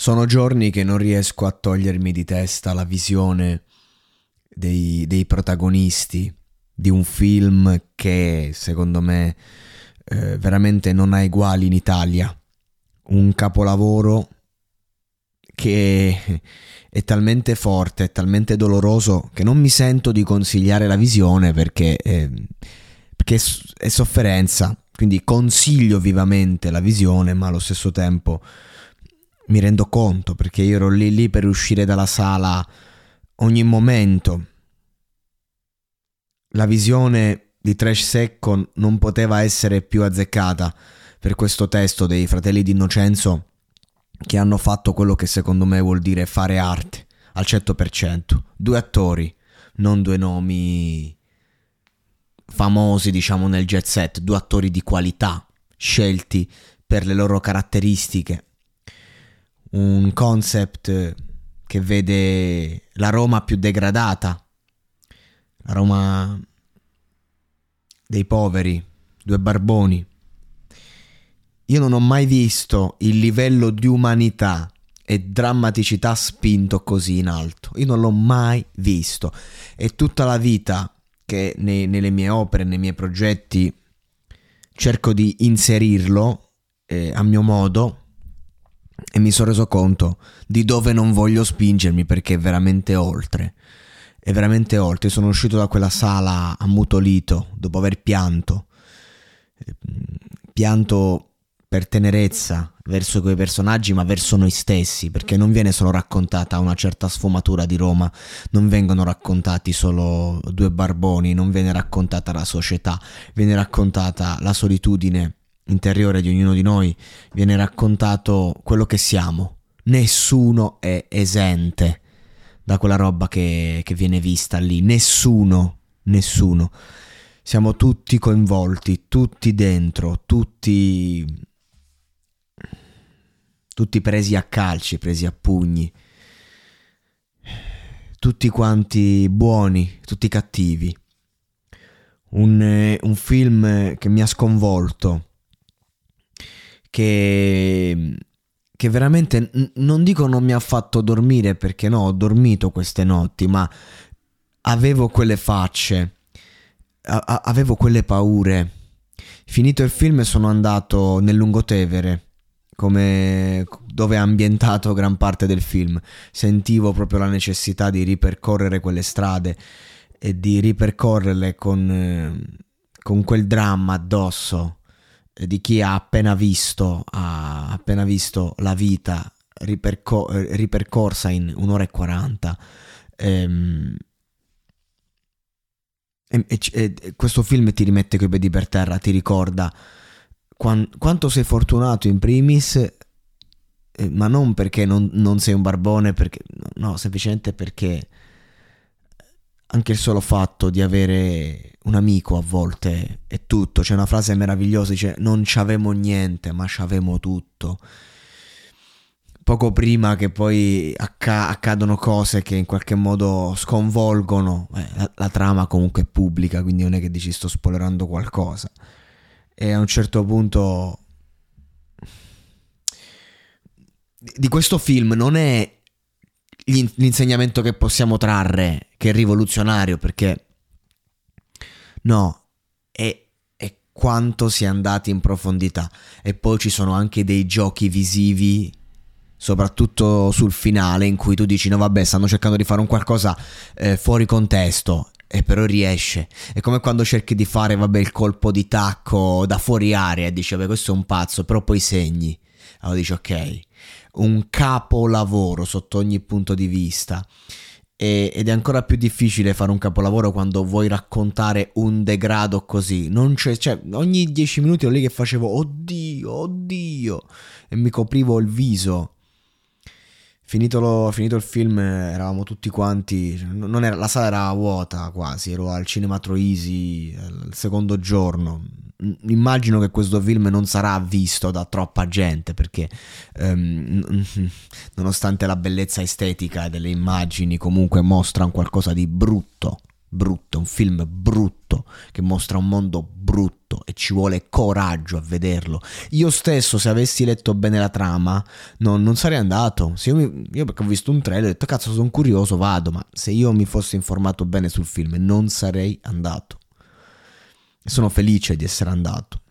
Sono giorni che non riesco a togliermi di testa la visione dei, dei protagonisti di un film che secondo me eh, veramente non ha eguali in Italia. Un capolavoro che è talmente forte, è talmente doloroso che non mi sento di consigliare la visione perché, eh, perché è sofferenza. Quindi consiglio vivamente la visione, ma allo stesso tempo mi rendo conto perché io ero lì lì per uscire dalla sala ogni momento. La visione di Trash Secco non poteva essere più azzeccata per questo testo dei fratelli di Innocenzo che hanno fatto quello che secondo me vuol dire fare arte al 100%. Due attori, non due nomi famosi diciamo nel jet set, due attori di qualità, scelti per le loro caratteristiche un concept che vede la Roma più degradata, la Roma dei poveri, due barboni. Io non ho mai visto il livello di umanità e drammaticità spinto così in alto. Io non l'ho mai visto. E tutta la vita che nei, nelle mie opere, nei miei progetti, cerco di inserirlo eh, a mio modo e mi sono reso conto di dove non voglio spingermi perché è veramente oltre. È veramente oltre. Sono uscito da quella sala ammutolito dopo aver pianto. Pianto per tenerezza verso quei personaggi, ma verso noi stessi, perché non viene solo raccontata una certa sfumatura di Roma, non vengono raccontati solo due barboni, non viene raccontata la società, viene raccontata la solitudine interiore di ognuno di noi viene raccontato quello che siamo. Nessuno è esente da quella roba che, che viene vista lì. Nessuno, nessuno. Siamo tutti coinvolti, tutti dentro, tutti... tutti presi a calci, presi a pugni. Tutti quanti buoni, tutti cattivi. Un, eh, un film che mi ha sconvolto che, che veramente non dico non mi ha fatto dormire perché no, ho dormito queste notti, ma avevo quelle facce, a- avevo quelle paure. Finito il film sono andato nel Lungotevere, come dove è ambientato gran parte del film. Sentivo proprio la necessità di ripercorrere quelle strade e di ripercorrerle con, con quel dramma addosso di chi ha appena visto, ha appena visto la vita riperco- ripercorsa in un'ora e quaranta. Ehm, e, e, e, questo film ti rimette coi piedi per terra, ti ricorda quan, quanto sei fortunato in primis, eh, ma non perché non, non, sei un barbone, perché, no, semplicemente perché anche il solo fatto di avere un amico a volte è tutto. C'è una frase meravigliosa, dice non c'avemo niente, ma c'avemo tutto. Poco prima che poi acca- accadono cose che in qualche modo sconvolgono, eh, la, la, trama comunque è pubblica, quindi non è che dici sto spoilerando qualcosa. E a un certo punto di questo film non è l'insegnamento che possiamo trarre, che è rivoluzionario, perché no, è, è quanto si è andati in profondità. E poi ci sono anche dei giochi visivi soprattutto sul finale in cui tu dici no vabbè stanno cercando di fare un qualcosa eh, fuori contesto e però riesce. È come quando cerchi di fare, vabbè, il colpo di tacco da fuori aria e dici, vabbè, questo è un pazzo, però poi segni. Allora dici, ok, un capolavoro sotto ogni punto di vista. Ed è ancora più difficile fare un capolavoro quando vuoi raccontare un degrado così. Cioè, ogni dieci minuti ero lì che facevo, oddio, oddio, e mi coprivo il viso Finito, lo, finito, il film eravamo tutti quanti, era, la sala era vuota quasi, ero al Cinema Troisi il secondo giorno. Immagino che questo film non sarà visto da troppa gente perché um, nonostante la bellezza estetica delle immagini comunque mostra un qualcosa di brutto brutto, un film brutto che mostra un mondo brutto e ci vuole coraggio a vederlo. Io stesso, se avessi letto bene la trama, non, non sarei andato. Io, mi, io, perché ho visto un trailer ho detto cazzo sono curioso, vado, ma se io mi fossi informato bene sul film non sarei andato. Sono felice di essere andato.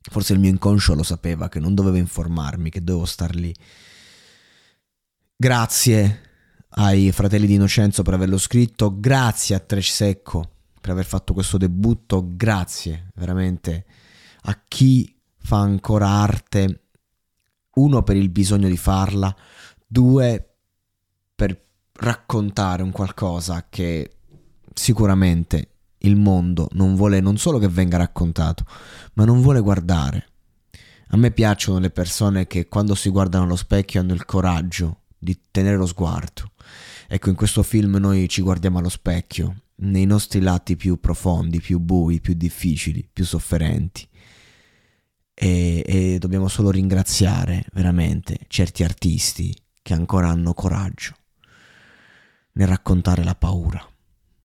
Forse il mio inconscio lo sapeva che non dovevo informarmi, che dovevo star lì. Grazie ai fratelli di Innocenzo per averlo scritto, grazie a Trash Secco per aver fatto questo debutto, grazie veramente a chi fa ancora arte, uno per il bisogno di farla, due per raccontare un qualcosa che sicuramente il mondo non vuole non solo che venga raccontato, ma non vuole guardare. A me piacciono le persone che quando si guardano allo specchio hanno il coraggio di tenere lo sguardo, Ecco, in questo film noi ci guardiamo allo specchio, nei nostri lati più profondi, più bui, più difficili, più sofferenti. E, e dobbiamo solo ringraziare veramente certi artisti che ancora hanno coraggio nel raccontare la paura.